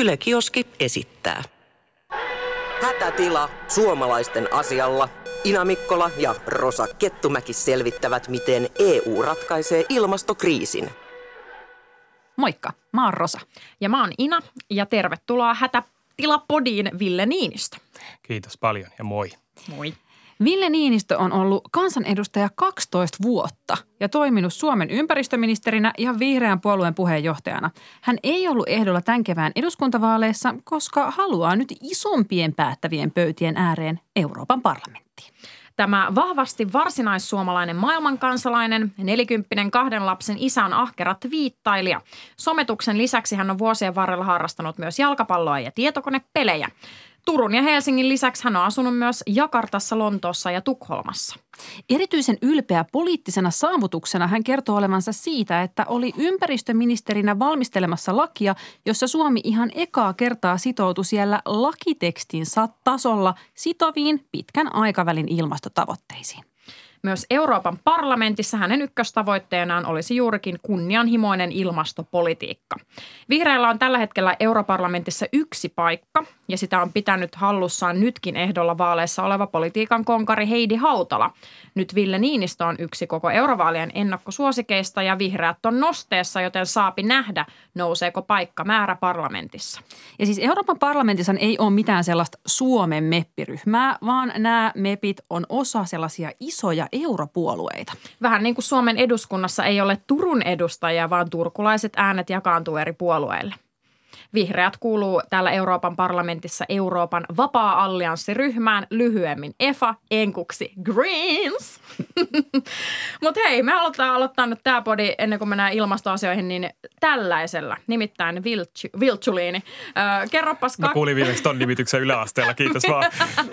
Yle Kioski esittää. Hätätila suomalaisten asialla. Ina Mikkola ja Rosa Kettumäki selvittävät, miten EU ratkaisee ilmastokriisin. Moikka, mä oon Rosa. Ja mä oon Ina ja tervetuloa Hätätilapodiin Ville Niinistö. Kiitos paljon ja moi. Moi. Ville Niinistö on ollut kansanedustaja 12 vuotta ja toiminut Suomen ympäristöministerinä ja vihreän puolueen puheenjohtajana. Hän ei ollut ehdolla tämän kevään eduskuntavaaleissa, koska haluaa nyt isompien päättävien pöytien ääreen Euroopan parlamenttiin. Tämä vahvasti varsinaissuomalainen maailmankansalainen, nelikymppinen kahden lapsen isä on ahkera viittailija. Sometuksen lisäksi hän on vuosien varrella harrastanut myös jalkapalloa ja tietokonepelejä. Turun ja Helsingin lisäksi hän on asunut myös Jakartassa, Lontoossa ja Tukholmassa. Erityisen ylpeä poliittisena saavutuksena hän kertoo olevansa siitä, että oli ympäristöministerinä valmistelemassa lakia, jossa Suomi ihan ekaa kertaa sitoutui siellä lakitekstin tasolla sitoviin pitkän aikavälin ilmastotavoitteisiin. Myös Euroopan parlamentissa hänen ykköstavoitteenaan olisi juurikin kunnianhimoinen ilmastopolitiikka. Vihreillä on tällä hetkellä europarlamentissa yksi paikka ja sitä on pitänyt hallussaan nytkin ehdolla vaaleissa oleva politiikan konkari Heidi Hautala. Nyt Ville Niinistö on yksi koko eurovaalien ennakkosuosikeista ja vihreät on nosteessa, joten saapi nähdä, nouseeko paikka määrä parlamentissa. Ja siis Euroopan parlamentissa ei ole mitään sellaista Suomen meppiryhmää, vaan nämä mepit on osa sellaisia isoja europuolueita. Vähän niin kuin Suomen eduskunnassa ei ole Turun edustajia, vaan turkulaiset äänet jakaantuu eri puolueille. Vihreät kuuluu täällä Euroopan parlamentissa Euroopan vapaa-allianssiryhmään, lyhyemmin EFA, enkuksi Greens. Mutta hei, me halutaan aloittaa nyt tämä podi ennen kuin mennään ilmastoasioihin, niin tällaisella, nimittäin Viltsuliini. kerroppas kak... Mä kuulin viimeksi ton nimityksen yläasteella, kiitos vaan.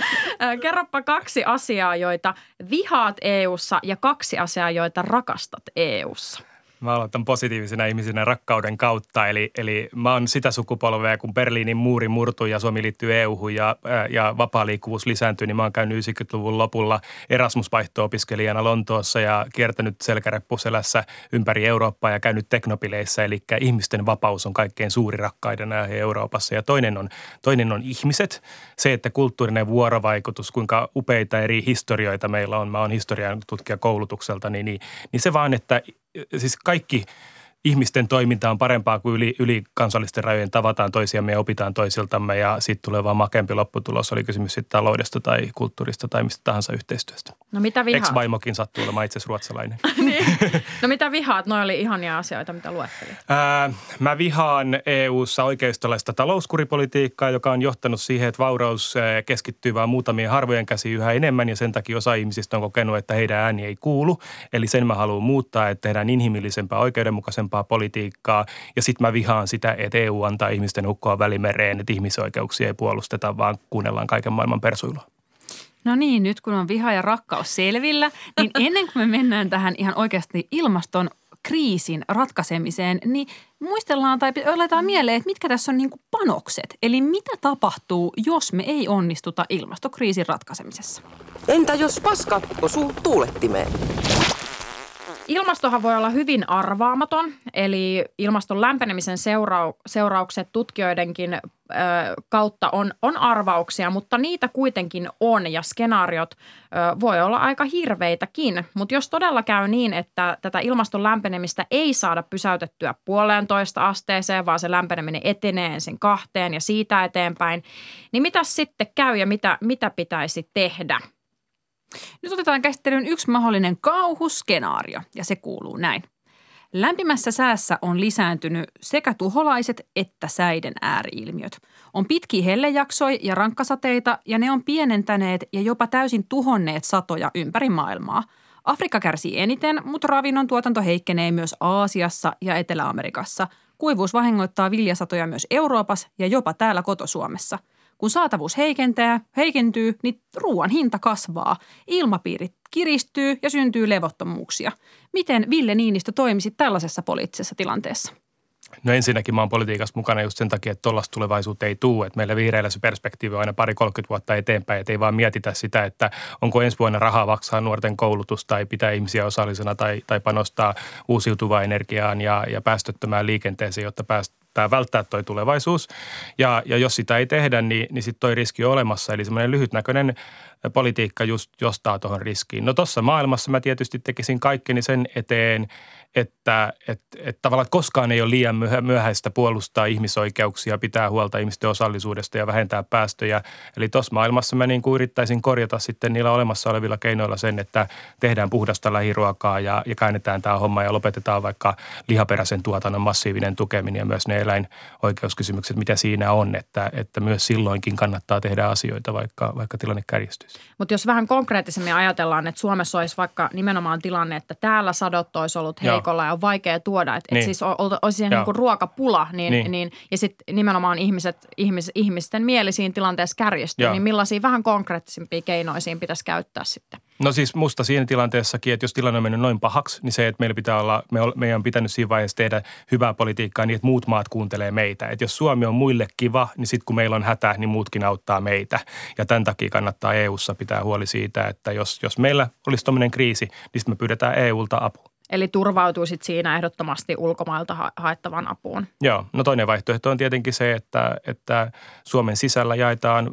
Kerroppa kaksi asiaa, joita vihaat EUssa ja kaksi asiaa, joita rakastat EUssa. Mä aloitan positiivisena ihmisenä rakkauden kautta. Eli, eli mä oon sitä sukupolvea, kun Berliinin muuri murtui ja Suomi liittyy EU-hun ja, ja vapaa liikkuvuus lisääntyi, niin mä oon käynyt 90-luvun lopulla Erasmus-vaihto-opiskelijana Lontoossa ja kiertänyt selkäreppuselässä ympäri Eurooppaa ja käynyt teknopileissä. Eli ihmisten vapaus on kaikkein suuri rakkaiden Euroopassa. Ja toinen on, toinen on ihmiset. Se, että kulttuurinen vuorovaikutus, kuinka upeita eri historioita meillä on. Mä oon historian tutkija koulutukselta, niin, niin, niin se vaan, että siis kaikki ihmisten toiminta on parempaa kuin yli, yli kansallisten rajojen tavataan toisiamme ja opitaan toisiltamme ja siitä tulee vaan makempi lopputulos. Oli kysymys sitten taloudesta tai kulttuurista tai mistä tahansa yhteistyöstä. No mitä vihaat? Ex-vaimokin sattuu olemaan itse ruotsalainen. niin. No mitä vihaat? No oli ihania asioita, mitä luettelit. Ää, mä vihaan EU-ssa oikeistolaista talouskuripolitiikkaa, joka on johtanut siihen, että vauraus keskittyy vain muutamien harvojen käsiin yhä enemmän ja sen takia osa ihmisistä on kokenut, että heidän ääni ei kuulu. Eli sen mä haluan muuttaa, että tehdään inhimillisempää, oikeudenmukaisempaa parempaa politiikkaa. Ja sitten mä vihaan sitä, että EU antaa ihmisten hukkoa välimereen, että ihmisoikeuksia ei puolusteta, vaan kuunnellaan kaiken maailman persuilua. No niin, nyt kun on viha ja rakkaus selvillä, niin ennen kuin me mennään tähän ihan oikeasti ilmaston kriisin ratkaisemiseen, niin muistellaan tai aletaan mieleen, että mitkä tässä on niin panokset. Eli mitä tapahtuu, jos me ei onnistuta ilmastokriisin ratkaisemisessa? Entä jos paska osuu tuulettimeen? Ilmastohan voi olla hyvin arvaamaton, eli ilmaston lämpenemisen seurau- seuraukset tutkijoidenkin ö, kautta on, on arvauksia, mutta niitä kuitenkin on ja skenaariot ö, voi olla aika hirveitäkin. Mutta jos todella käy niin, että tätä ilmaston lämpenemistä ei saada pysäytettyä puolentoista asteeseen, vaan se lämpeneminen etenee ensin kahteen ja siitä eteenpäin, niin mitä sitten käy ja mitä, mitä pitäisi tehdä – nyt otetaan käsittelyyn yksi mahdollinen kauhuskenaario ja se kuuluu näin. Lämpimässä säässä on lisääntynyt sekä tuholaiset että säiden ääriilmiöt. On pitkiä hellejaksoja ja rankkasateita ja ne on pienentäneet ja jopa täysin tuhonneet satoja ympäri maailmaa. Afrikka kärsii eniten, mutta ravinnon tuotanto heikkenee myös Aasiassa ja Etelä-Amerikassa. Kuivuus vahingoittaa viljasatoja myös Euroopassa ja jopa täällä kotosuomessa – kun saatavuus heikentää, heikentyy, niin ruoan hinta kasvaa, ilmapiiri kiristyy ja syntyy levottomuuksia. Miten Ville Niinistö toimisi tällaisessa poliittisessa tilanteessa? No ensinnäkin mä oon politiikassa mukana just sen takia, että tuollaista tulevaisuutta ei tule. Että meillä vihreillä se perspektiivi on aina pari 30 vuotta eteenpäin, että ei vaan mietitä sitä, että onko ensi vuonna rahaa maksaa nuorten koulutus tai pitää ihmisiä osallisena tai, tai panostaa uusiutuvaan energiaan ja, ja päästöttömään liikenteeseen, jotta pääst, välttää, välttää toi tulevaisuus. Ja, ja jos sitä ei tehdä, niin, niin sitten toi riski on olemassa. Eli semmoinen lyhytnäköinen politiikka just jostaa tuohon riskiin. No tuossa maailmassa mä tietysti tekisin kaikkeni sen eteen, että, että, että tavallaan koskaan ei ole liian myöhäistä puolustaa ihmisoikeuksia, pitää huolta ihmisten osallisuudesta ja vähentää päästöjä. Eli tuossa maailmassa mä niin kuin yrittäisin korjata sitten niillä olemassa olevilla keinoilla sen, että tehdään puhdasta lähiruokaa ja, ja käännetään tämä homma ja lopetetaan vaikka lihaperäisen tuotannon massiivinen tukeminen ja myös ne eläinoikeuskysymykset, mitä siinä on, että, että myös silloinkin kannattaa tehdä asioita, vaikka, vaikka tilanne kärjistyisi. Mutta jos vähän konkreettisemmin ajatellaan, että Suomessa olisi vaikka nimenomaan tilanne, että täällä sadot olisi ollut heikko, paikalla ja on vaikea tuoda. Että niin. et siis olisi niin kuin ruokapula niin, niin. Niin, ja sitten nimenomaan ihmiset, ihmis, ihmisten mieli siinä tilanteessa kärjistyy. Joo. Niin millaisia vähän konkreettisempia keinoja siinä pitäisi käyttää sitten? No siis musta siinä tilanteessakin, että jos tilanne on mennyt noin pahaksi, niin se, että meillä pitää olla, me, meidän on pitänyt siinä vaiheessa tehdä hyvää politiikkaa niin, että muut maat kuuntelee meitä. Että jos Suomi on muille kiva, niin sitten kun meillä on hätä, niin muutkin auttaa meitä. Ja tämän takia kannattaa EU:ssa pitää huoli siitä, että jos, jos meillä olisi tuommoinen kriisi, niin sitten me pyydetään EUlta apua. Eli turvautuisit siinä ehdottomasti ulkomailta ha- haettavan apuun. Joo, no toinen vaihtoehto on tietenkin se, että, että Suomen sisällä jaetaan,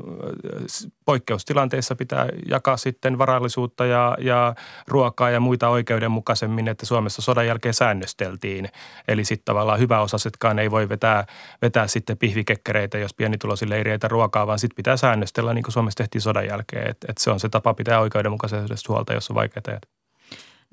poikkeustilanteissa pitää jakaa sitten varallisuutta ja, ja ruokaa ja muita oikeudenmukaisemmin, että Suomessa sodan jälkeen säännösteltiin. Eli sitten tavallaan hyväosaisetkaan ei voi vetää, vetää sitten pihvikekkereitä, jos pienitulosille ei riitä ruokaa, vaan sitten pitää säännöstellä niin kuin Suomessa tehtiin sodan jälkeen. Että et se on se tapa pitää oikeudenmukaisesti huolta, jos on vaikeita ajat.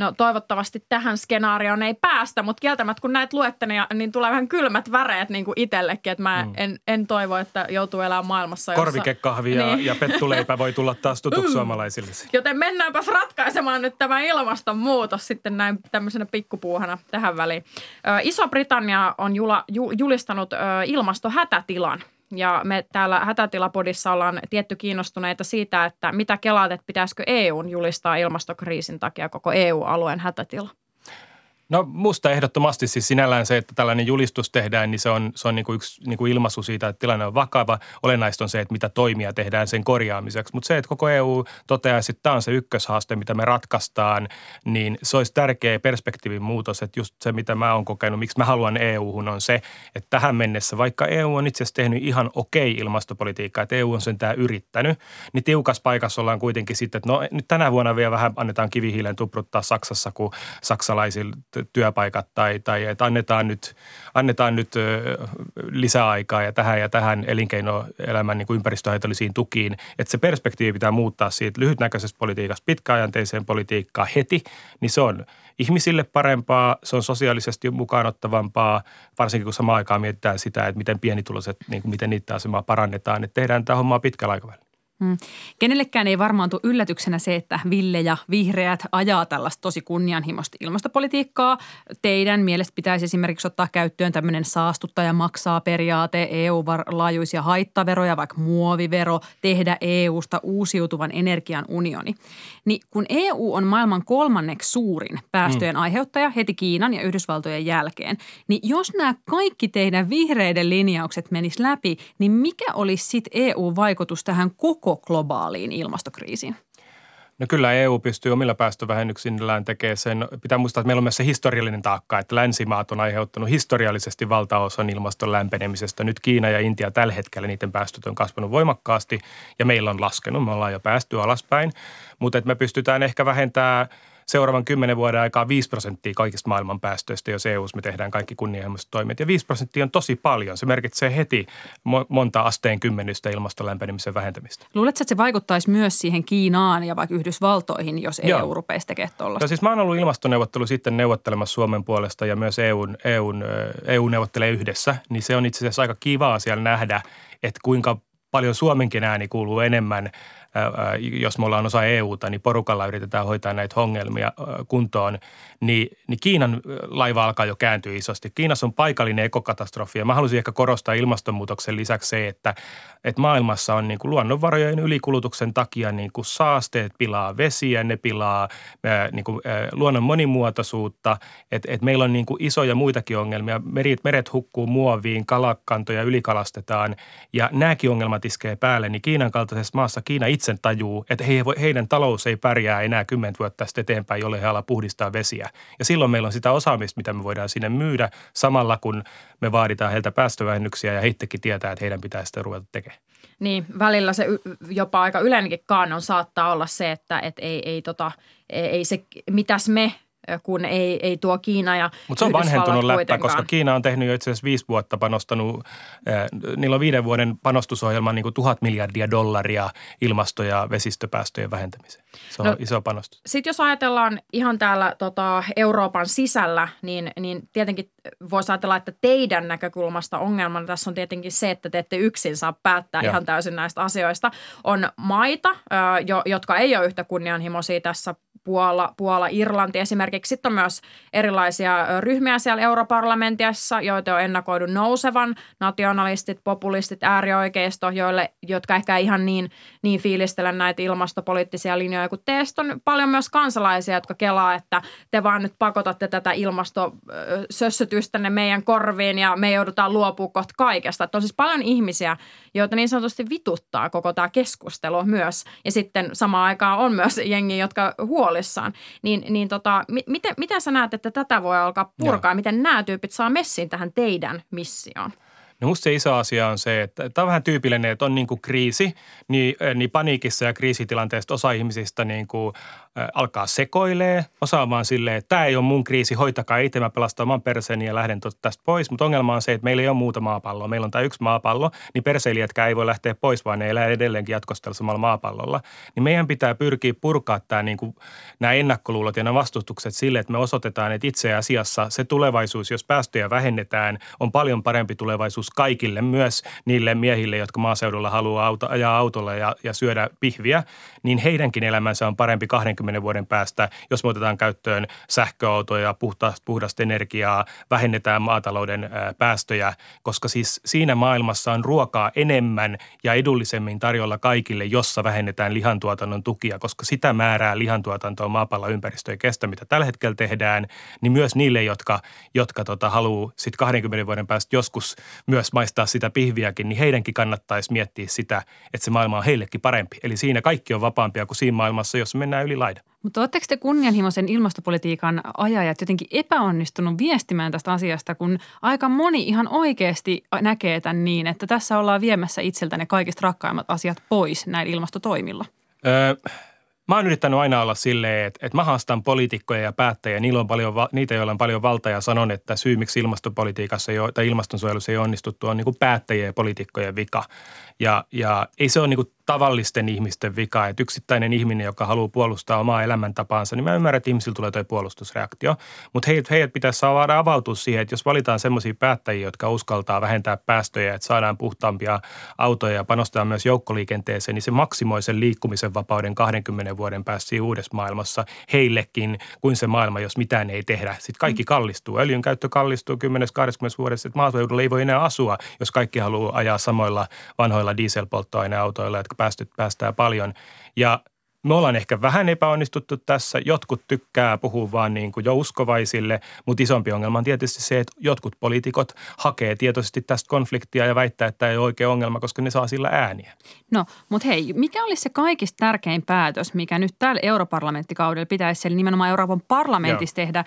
No toivottavasti tähän skenaarioon ei päästä, mutta kieltämättä kun näet luette, niin, niin tulee vähän kylmät väreet niin kuin itsellekin, että mä mm. en, en toivo, että joutuu elämään maailmassa, jossa... Korvikekahvi ja, niin. ja pettuleipä voi tulla taas tutuksi mm. suomalaisille. Joten mennäänpäs ratkaisemaan nyt tämä ilmastonmuutos sitten näin tämmöisenä pikkupuuhana tähän väliin. Iso-Britannia on jula, ju, julistanut ilmastohätätilan ja me täällä Hätätilapodissa ollaan tietty kiinnostuneita siitä, että mitä kelaat, että pitäisikö EUn julistaa ilmastokriisin takia koko EU-alueen hätätila? No musta ehdottomasti siis sinällään se, että tällainen julistus tehdään, niin se on, se on niin kuin yksi niin kuin ilmaisu siitä, että tilanne on vakava. Olennaista on se, että mitä toimia tehdään sen korjaamiseksi. Mutta se, että koko EU toteaa, että tämä on se ykköshaaste, mitä me ratkaistaan, niin se olisi tärkeä perspektiivin muutos. Että just se, mitä mä oon kokenut, miksi mä haluan EU-hun, on se, että tähän mennessä, vaikka EU on itse asiassa tehnyt ihan okei ilmastopolitiikkaa, että EU on sen tämä yrittänyt, niin tiukas paikassa ollaan kuitenkin sitten, että no nyt tänä vuonna vielä vähän annetaan kivihiilen tupruttaa Saksassa, kun saksalaisilla työpaikat tai, tai että annetaan nyt, annetaan nyt lisäaikaa ja tähän ja tähän elinkeinoelämän niin kuin ympäristöhaitallisiin tukiin. Että se perspektiivi pitää muuttaa siitä lyhytnäköisestä politiikasta pitkäajanteiseen politiikkaan heti, niin se on ihmisille parempaa, se on sosiaalisesti mukaanottavampaa, varsinkin kun samaan aikaan mietitään sitä, että miten pienituloiset, niin kuin miten niitä asemaa parannetaan, että tehdään tämä hommaa pitkällä aikavälillä. Mm. Kenellekään ei varmaan tule yllätyksenä se, että Ville ja vihreät ajaa tällaista tosi kunnianhimoista ilmastopolitiikkaa. Teidän mielestä pitäisi esimerkiksi ottaa käyttöön tämmöinen saastuttaja maksaa periaate, EU-laajuisia haittaveroja, vaikka muovivero, tehdä EU-sta uusiutuvan energian unioni. Niin kun EU on maailman kolmanneksi suurin päästöjen mm. aiheuttaja heti Kiinan ja Yhdysvaltojen jälkeen, niin jos nämä kaikki teidän vihreiden linjaukset menis läpi, niin mikä olisi sitten EU-vaikutus tähän koko koko globaaliin ilmastokriisiin? No kyllä EU pystyy omilla päästövähennyksillään tekemään sen. Pitää muistaa, että meillä on myös se historiallinen taakka, että länsimaat on aiheuttanut historiallisesti valtaosan ilmaston lämpenemisestä. Nyt Kiina ja Intia tällä hetkellä niiden päästöt on kasvanut voimakkaasti ja meillä on laskenut. Me ollaan jo päästy alaspäin, mutta että me pystytään ehkä vähentämään – seuraavan kymmenen vuoden aikaa 5 prosenttia kaikista maailman päästöistä, jos EU me tehdään kaikki kunnianhimoiset toimet. Ja 5 prosenttia on tosi paljon. Se merkitsee heti monta asteen kymmenystä ilmaston lämpenemisen vähentämistä. Luuletko, että se vaikuttaisi myös siihen Kiinaan ja vaikka Yhdysvaltoihin, jos Joo. EU rupeaisi tekemään tuollaista? No siis mä oon ollut ilmastoneuvottelu sitten neuvottelemassa Suomen puolesta ja myös EUn, EUn, EU neuvottelee yhdessä, niin se on itse asiassa aika kivaa siellä nähdä, että kuinka paljon Suomenkin ääni kuuluu enemmän – jos me ollaan osa EUta, niin porukalla yritetään hoitaa näitä ongelmia kuntoon, niin, niin Kiinan laiva alkaa jo kääntyä isosti. Kiinassa on paikallinen ekokatastrofi ja mä haluaisin ehkä korostaa ilmastonmuutoksen lisäksi se, että, että maailmassa on niin kuin luonnonvarojen ylikulutuksen takia niin kuin saasteet pilaa vesiä, ne pilaa niin kuin, luonnon monimuotoisuutta, että, että meillä on niin kuin isoja muitakin ongelmia. Meret, meret hukkuu muoviin, kalakantoja ylikalastetaan ja nämäkin ongelmat iskee päälle, niin Kiinan kaltaisessa maassa Kiina itse tajuu, että he, heidän talous ei pärjää enää kymmentä vuotta tästä eteenpäin, jolle he ala puhdistaa vesiä. Ja silloin meillä on sitä osaamista, mitä me voidaan sinne myydä samalla, kun me vaaditaan heiltä päästövähennyksiä ja heittekin tietää, että heidän pitää sitä ruveta tekemään. Niin, välillä se jopa aika yleinenkin kaanon saattaa olla se, että et ei, ei, tota, ei se, mitäs me kun ei, ei tuo Kiina ja Mutta se on vanhentunut läppä, koska Kiina on tehnyt jo itse asiassa viisi vuotta panostanut, eh, niillä on viiden vuoden panostusohjelma niin kuin tuhat miljardia dollaria ilmasto- ja vesistöpäästöjen vähentämiseen. Se on no, iso panostus. Sitten jos ajatellaan ihan täällä tota, Euroopan sisällä, niin, niin tietenkin voisi ajatella, että teidän näkökulmasta ongelmana tässä on tietenkin se, että te ette yksin saa päättää Joo. ihan täysin näistä asioista. On maita, jo, jotka ei ole yhtä kunnianhimoisia tässä Puola, Puola, Irlanti esimerkiksi. Sitten on myös erilaisia ryhmiä siellä europarlamentissa, joita on ennakoidu nousevan. Nationalistit, populistit, äärioikeisto, joille, jotka ehkä ihan niin, niin fiilistele näitä ilmastopoliittisia linjoja kuin teistä. On paljon myös kansalaisia, jotka kelaa, että te vaan nyt pakotatte tätä ilmastosössötystänne meidän korviin ja me joudutaan luopua kohta kaikesta. Että on siis paljon ihmisiä, joita niin sanotusti vituttaa koko tämä keskustelu myös. Ja sitten samaan aikaan on myös jengi, jotka huolissaan. Niin, niin tota, miten, miten sä näet, että tätä voi alkaa purkaa? Joo. Miten nämä tyypit saa messiin tähän teidän missioon? No musta se iso asia on se, että tämä on vähän tyypillinen, että on niin kuin kriisi, niin, niin paniikissa ja kriisitilanteesta osa ihmisistä niin kuin alkaa sekoilee, osaamaan silleen, että tämä ei ole mun kriisi, hoitakaa itse, mä pelastan oman perseeni ja lähden tästä pois. Mutta ongelma on se, että meillä ei ole muuta maapalloa. Meillä on tämä yksi maapallo, niin perseilijätkään ei voi lähteä pois, vaan ne elää edelleenkin jatkostella samalla maapallolla. Niin meidän pitää pyrkiä purkaa tämä, niin kuin, nämä ennakkoluulot ja nämä vastustukset sille, että me osoitetaan, että itse asiassa se tulevaisuus, jos päästöjä vähennetään, on paljon parempi tulevaisuus kaikille, myös niille miehille, jotka maaseudulla haluaa auto, ajaa autolla ja, ja syödä pihviä, niin heidänkin elämänsä on parempi 20 20 vuoden päästä, jos me otetaan käyttöön sähköautoja, puhdasta, puhdasta energiaa, vähennetään maatalouden päästöjä, koska siis siinä maailmassa on ruokaa enemmän ja edullisemmin tarjolla kaikille, jossa vähennetään lihantuotannon tukia, koska sitä määrää lihantuotantoa maapallon ympäristöön kestä, mitä tällä hetkellä tehdään, niin myös niille, jotka, jotka tota, haluaa sitten 20 vuoden päästä joskus myös maistaa sitä pihviäkin, niin heidänkin kannattaisi miettiä sitä, että se maailma on heillekin parempi. Eli siinä kaikki on vapaampia kuin siinä maailmassa, jos mennään yli laida. Mutta oletteko te kunnianhimoisen ilmastopolitiikan ajajat jotenkin epäonnistunut viestimään tästä asiasta, kun aika moni ihan oikeasti näkee tämän niin, että tässä ollaan viemässä itseltä ne kaikista rakkaimmat asiat pois näillä ilmastotoimilla? Öö, mä oon yrittänyt aina olla silleen, että, että mä haastan poliitikkoja ja päättäjiä. Niillä on paljon, niitä, joilla on paljon valtaa ja sanon, että syy miksi ilmastopolitiikassa ei ole, tai ilmastonsuojelussa ei onnistuttu on niin kuin päättäjien ja poliitikkojen vika. Ja, ja ei se ole niin kuin tavallisten ihmisten vika, että yksittäinen ihminen, joka haluaa puolustaa omaa elämäntapaansa, niin mä ymmärrän, että ihmisillä tulee tuo puolustusreaktio. Mutta heidät, heidät pitäisi saada avautua siihen, että jos valitaan semmoisia päättäjiä, jotka uskaltaa vähentää päästöjä, että saadaan puhtaampia autoja ja panostaa myös joukkoliikenteeseen, niin se maksimoi sen liikkumisen vapauden 20 vuoden päästä siinä uudessa maailmassa heillekin kuin se maailma, jos mitään ei tehdä. Sitten kaikki kallistuu. Öljyn käyttö kallistuu 10-20 vuodessa, että maaseudulla ei voi enää asua, jos kaikki haluaa ajaa samoilla vanhoilla dieselpolttoaineautoilla, jotka päästää paljon. Ja me ollaan ehkä vähän epäonnistuttu tässä. Jotkut tykkää puhua vaan niin kuin jo uskovaisille, mutta isompi ongelma on tietysti se, että jotkut poliitikot hakee tietoisesti tästä konfliktia ja väittää, että ei ole oikea ongelma, koska ne saa sillä ääniä. No, mutta hei, mikä olisi se kaikista tärkein päätös, mikä nyt täällä europarlamenttikaudella pitäisi siellä nimenomaan Euroopan parlamentissa Joo. tehdä,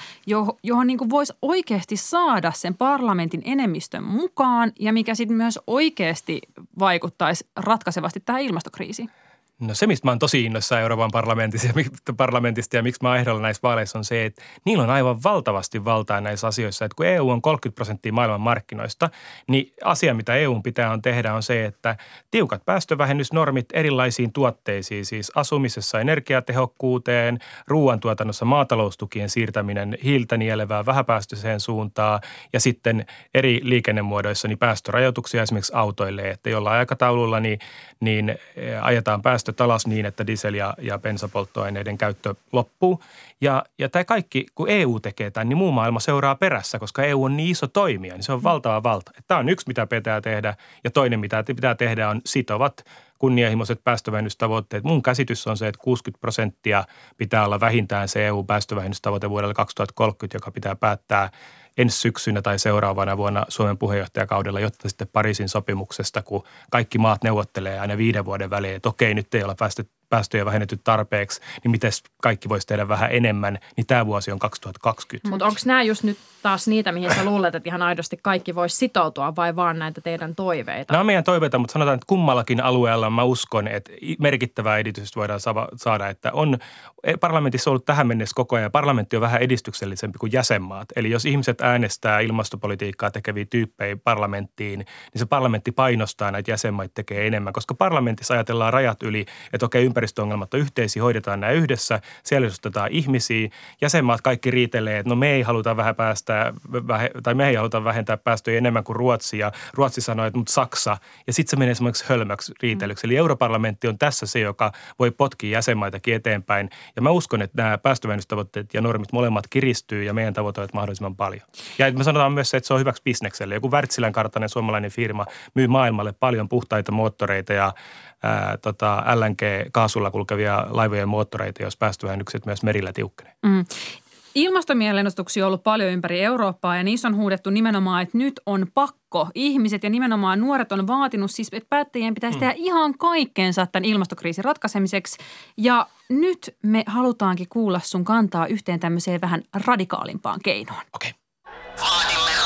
johon niin voisi oikeasti saada sen parlamentin enemmistön mukaan ja mikä sitten myös oikeasti vaikuttaisi ratkaisevasti tähän ilmastokriisiin? No se, mistä mä oon tosi innossa Euroopan parlamentista ja, parlamentista ja miksi mä ehdolla näissä vaaleissa on se, että niillä on aivan valtavasti valtaa näissä asioissa. Että kun EU on 30 prosenttia maailman markkinoista, niin asia, mitä EU pitää on tehdä on se, että tiukat päästövähennysnormit erilaisiin tuotteisiin, siis asumisessa energiatehokkuuteen, ruoantuotannossa maataloustukien siirtäminen hiiltä nielevään vähäpäästöiseen suuntaan ja sitten eri liikennemuodoissa niin päästörajoituksia esimerkiksi autoille, että jollain aikataululla niin, niin ajetaan päästö päästöt alas niin, että diesel- ja, ja bensapolttoaineiden käyttö loppuu. Ja, ja tämä kaikki, kun EU tekee tämän, niin muu maailma seuraa perässä, koska EU on niin iso toimija, niin se on valtava valta. Tämä on yksi, mitä pitää tehdä ja toinen, mitä pitää tehdä, on sitovat kunnianhimoiset päästövähennystavoitteet. Mun käsitys on se, että 60 prosenttia pitää olla vähintään se EU-päästövähennystavoite vuodelle 2030, joka pitää päättää ensi syksynä tai seuraavana vuonna Suomen puheenjohtajakaudella, jotta sitten Pariisin sopimuksesta, kun kaikki maat neuvottelee aina viiden vuoden välein, että okei, nyt ei ole päästy päästöjä vähennetty tarpeeksi, niin miten kaikki voisi tehdä vähän enemmän, niin tämä vuosi on 2020. Mutta onko nämä just nyt taas niitä, mihin sä luulet, että ihan aidosti kaikki voisi sitoutua vai vaan näitä teidän toiveita? Nämä on meidän toiveita, mutta sanotaan, että kummallakin alueella mä uskon, että merkittävää edistystä voidaan saada, että on e, parlamentissa ollut tähän mennessä koko ajan. Parlamentti on vähän edistyksellisempi kuin jäsenmaat. Eli jos ihmiset äänestää ilmastopolitiikkaa tekeviä tyyppejä parlamenttiin, niin se parlamentti painostaa näitä jäsenmaita tekee enemmän, koska parlamentissa ajatellaan rajat yli, että okei, ympäristöongelmat on yhteisiä, hoidetaan nämä yhdessä, siellä ihmisiä. Jäsenmaat kaikki riitelee, että no me ei haluta vähän päästää, tai me ei haluta vähentää päästöjä enemmän kuin Ruotsi, ja Ruotsi sanoi, että mutta Saksa, ja sitten se menee esimerkiksi hölmöksi riitelyksi. Eli europarlamentti on tässä se, joka voi potkia jäsenmaitakin eteenpäin, ja mä uskon, että nämä päästövähennystavoitteet ja normit molemmat kiristyy, ja meidän tavoitteet mahdollisimman paljon. Ja me sanotaan myös se, että se on hyväksi bisnekselle. Joku Wärtsilän kartainen suomalainen firma myy maailmalle paljon puhtaita moottoreita ja ää, tota, LNG-kaasulla kulkevia laivojen moottoreita, jos päästövähennykset myös merillä tiukkenee. Mm. Ilmastomielennostuksia on ollut paljon ympäri Eurooppaa ja niissä on huudettu nimenomaan, että nyt on pakko. Ihmiset ja nimenomaan nuoret on vaatinut siis, että päättäjien pitäisi mm. tehdä ihan kaikkeensa tämän ilmastokriisin ratkaisemiseksi. Ja nyt me halutaankin kuulla sun kantaa yhteen tämmöiseen vähän radikaalimpaan keinoon. Okei. Okay.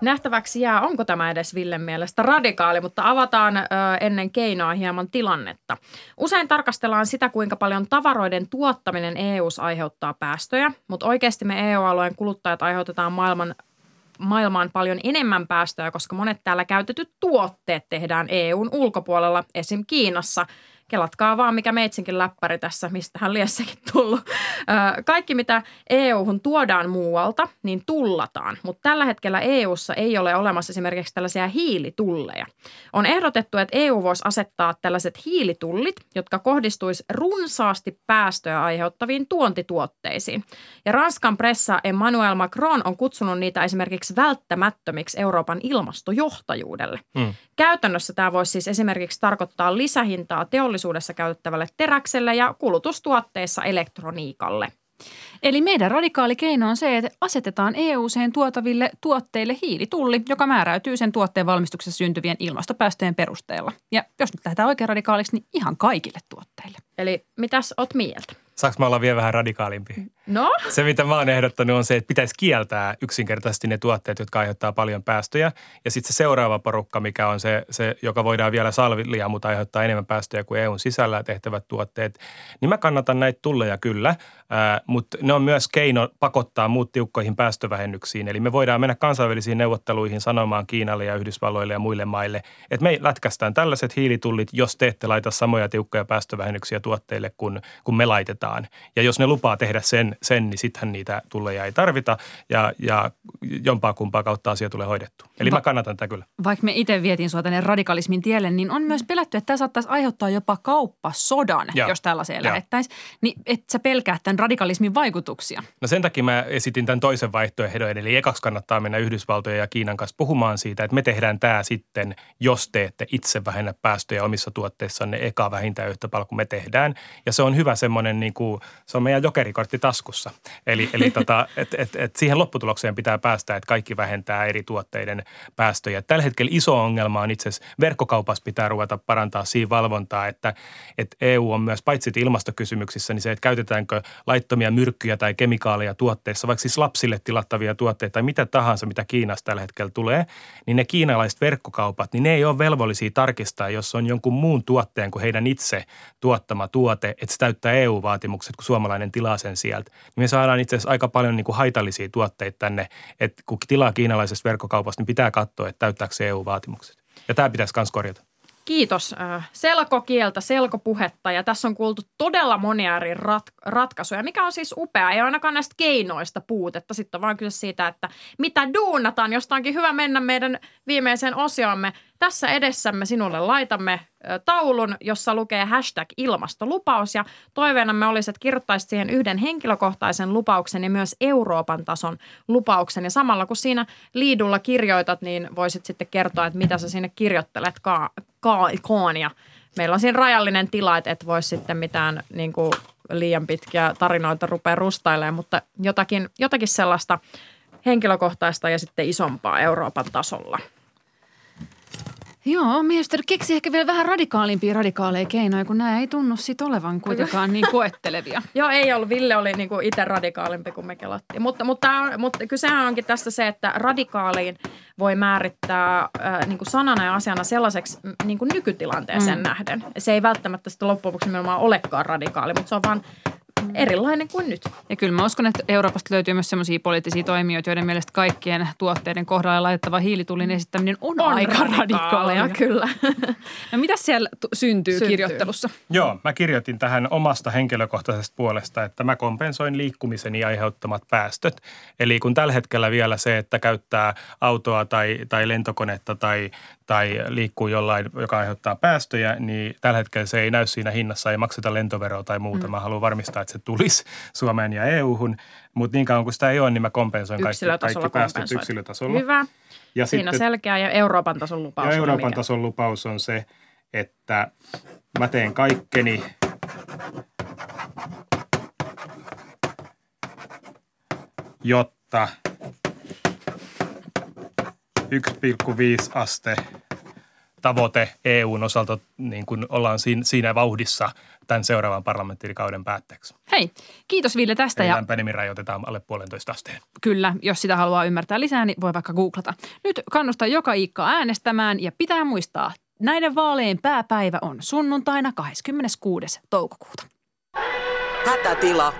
Nähtäväksi jää, onko tämä edes Villen mielestä radikaali, mutta avataan ö, ennen keinoa hieman tilannetta. Usein tarkastellaan sitä, kuinka paljon tavaroiden tuottaminen EU:ssa aiheuttaa päästöjä, mutta oikeasti me EU-alueen kuluttajat aiheutetaan maailman maailmaan paljon enemmän päästöjä, koska monet täällä käytetyt tuotteet tehdään EUn ulkopuolella, esim. Kiinassa – kelatkaa vaan, mikä meitsinkin läppäri tässä, mistä hän liessäkin tullut. Kaikki, mitä EU-hun tuodaan muualta, niin tullataan. Mutta tällä hetkellä EUssa ei ole olemassa esimerkiksi tällaisia hiilitulleja. On ehdotettu, että EU voisi asettaa tällaiset hiilitullit, jotka kohdistuisi runsaasti päästöjä aiheuttaviin tuontituotteisiin. Ja Ranskan pressa Emmanuel Macron on kutsunut niitä esimerkiksi välttämättömiksi Euroopan ilmastojohtajuudelle. Mm. Käytännössä tämä voisi siis esimerkiksi tarkoittaa lisähintaa teollisuudessa käytettävälle teräkselle ja kulutustuotteissa elektroniikalle. Eli meidän radikaali keino on se, että asetetaan EU-seen tuotaville tuotteille hiilitulli, joka määräytyy sen tuotteen valmistuksessa syntyvien ilmastopäästöjen perusteella. Ja jos nyt lähdetään oikein radikaaliksi, niin ihan kaikille tuotteille. Eli mitäs oot mieltä? Saanko mä olla vielä vähän radikaalimpi? No? Se, mitä mä oon ehdottanut, on se, että pitäisi kieltää yksinkertaisesti ne tuotteet, jotka aiheuttaa paljon päästöjä. Ja sitten se seuraava porukka, mikä on se, se, joka voidaan vielä salvia, mutta aiheuttaa enemmän päästöjä kuin EUn sisällä tehtävät tuotteet. Niin mä kannatan näitä tulleja kyllä, ää, mutta ne on myös keino pakottaa muut tiukkoihin päästövähennyksiin. Eli me voidaan mennä kansainvälisiin neuvotteluihin sanomaan Kiinalle ja Yhdysvalloille ja muille maille, että me lätkästään tällaiset hiilitullit, jos te ette laita samoja tiukkoja päästövähennyksiä tuotteille kuin, kuin me laitetaan. Ja jos ne lupaa tehdä sen, sen niin sittenhän niitä tulleja ei tarvita ja, ja jompaa kumpaa kautta asia tulee hoidettu. Eli Va- mä kannatan tätä kyllä. Vaikka me itse vietin sua tänne radikalismin tielle, niin on myös pelätty, että tämä saattaisi aiheuttaa jopa kauppasodan, ja. jos tällaiseen lähettäisiin. Niin et sä pelkää tämän radikalismin vaikutuksia. No sen takia mä esitin tämän toisen vaihtoehdon, eli ekaksi kannattaa mennä Yhdysvaltojen ja Kiinan kanssa puhumaan siitä, että me tehdään tämä sitten, jos te ette itse vähennä päästöjä omissa tuotteissanne eka vähintään yhtä paljon kuin me tehdään. Ja se on hyvä semmoinen, niin kuin, se on meidän jokerikortti taskussa. Eli, eli tota, et, et, et siihen lopputulokseen pitää päästä, että kaikki vähentää eri tuotteiden päästöjä. Tällä hetkellä iso ongelma on itse asiassa verkkokaupassa pitää ruveta parantaa siinä valvontaa, että, että EU on myös paitsi ilmastokysymyksissä, niin se, että käytetäänkö laittomia myrkkyjä tai kemikaaleja tuotteissa, vaikka siis lapsille tilattavia tuotteita tai mitä tahansa, mitä Kiinasta tällä hetkellä tulee, niin ne kiinalaiset verkkokaupat, niin ne ei ole velvollisia tarkistaa, jos on jonkun muun tuotteen kuin heidän itse tuottama tuote, että se täyttää EU-vaatimukset, kun suomalainen tilaa sen sieltä. Niin me saadaan itse asiassa aika paljon niin kuin haitallisia tuotteita tänne, että kun tilaa kiinalaisesta verkkokaupasta, niin pitää katsoa, että täyttääkö se EU-vaatimukset. Ja tämä pitäisi myös korjata. Kiitos. Selkokieltä, selkopuhetta ja tässä on kuultu todella monia eri rat- ratkaisuja, mikä on siis upea. Ei ainakaan näistä keinoista puutetta. Sitten on vaan kyse siitä, että mitä duunataan, josta onkin hyvä mennä meidän viimeiseen osiomme. Tässä edessämme sinulle laitamme taulun, jossa lukee hashtag ilmastolupaus ja toiveenamme olisi, että kirjoittaisit siihen yhden henkilökohtaisen lupauksen ja myös Euroopan tason lupauksen. Ja samalla kun siinä liidulla kirjoitat, niin voisit sitten kertoa, että mitä sä sinne kirjoittelet ka- ka- kaan ja meillä on siinä rajallinen tila, että et voi sitten mitään niin kuin liian pitkiä tarinoita rupeaa rustailemaan, mutta jotakin, jotakin sellaista henkilökohtaista ja sitten isompaa Euroopan tasolla. Joo, mielestäni keksi ehkä vielä vähän radikaalimpia radikaaleja keinoja, kun nämä ei tunnu sit olevan kuitenkaan niin koettelevia. Joo, ei ollut. Ville oli niinku itse radikaalimpi kuin me kelattiin. Mutta, mutta, mutta kysehän onkin tästä se, että radikaaliin voi määrittää äh, niinku sanana ja asiana sellaiseksi niinku nykytilanteeseen mm. nähden. Se ei välttämättä sitten loppujen lopuksi olekaan radikaali, mutta se on vaan erilainen kuin nyt. Ja kyllä mä uskon, että Euroopasta löytyy myös sellaisia poliittisia toimijoita, joiden mielestä kaikkien tuotteiden kohdalla laitettava hiilitullin esittäminen on, on aika radikaalia. Kyllä. no mitä siellä t- syntyy, syntyy kirjoittelussa? Joo, mä kirjoitin tähän omasta henkilökohtaisesta puolesta, että mä kompensoin liikkumiseni aiheuttamat päästöt. Eli kun tällä hetkellä vielä se, että käyttää autoa tai, tai lentokonetta tai, tai liikkuu jollain, joka aiheuttaa päästöjä, niin tällä hetkellä se ei näy siinä hinnassa, ei makseta lentoveroa tai muuta. Mm. Mä haluan varmistaa, että se tulisi Suomeen ja EU-hun, mutta niin kauan kuin sitä ei ole, niin mä kompensoin kaikki, kaikki päästöt yksilötasolla. Hyvä. Ja Siinä sitten, selkeä ja Euroopan tason lupaus. Ja Euroopan mikä? tason lupaus on se, että mä teen kaikkeni jotta 1,5 aste tavoite EUn osalta niin kuin ollaan siinä, vauhdissa tämän seuraavan parlamenttirikauden päätteeksi. Hei, kiitos Ville tästä. Eli ja lämpenemi rajoitetaan alle puolentoista asteen. Kyllä, jos sitä haluaa ymmärtää lisää, niin voi vaikka googlata. Nyt kannustaa joka Iikka äänestämään ja pitää muistaa, näiden vaaleen pääpäivä on sunnuntaina 26. toukokuuta. Hätätila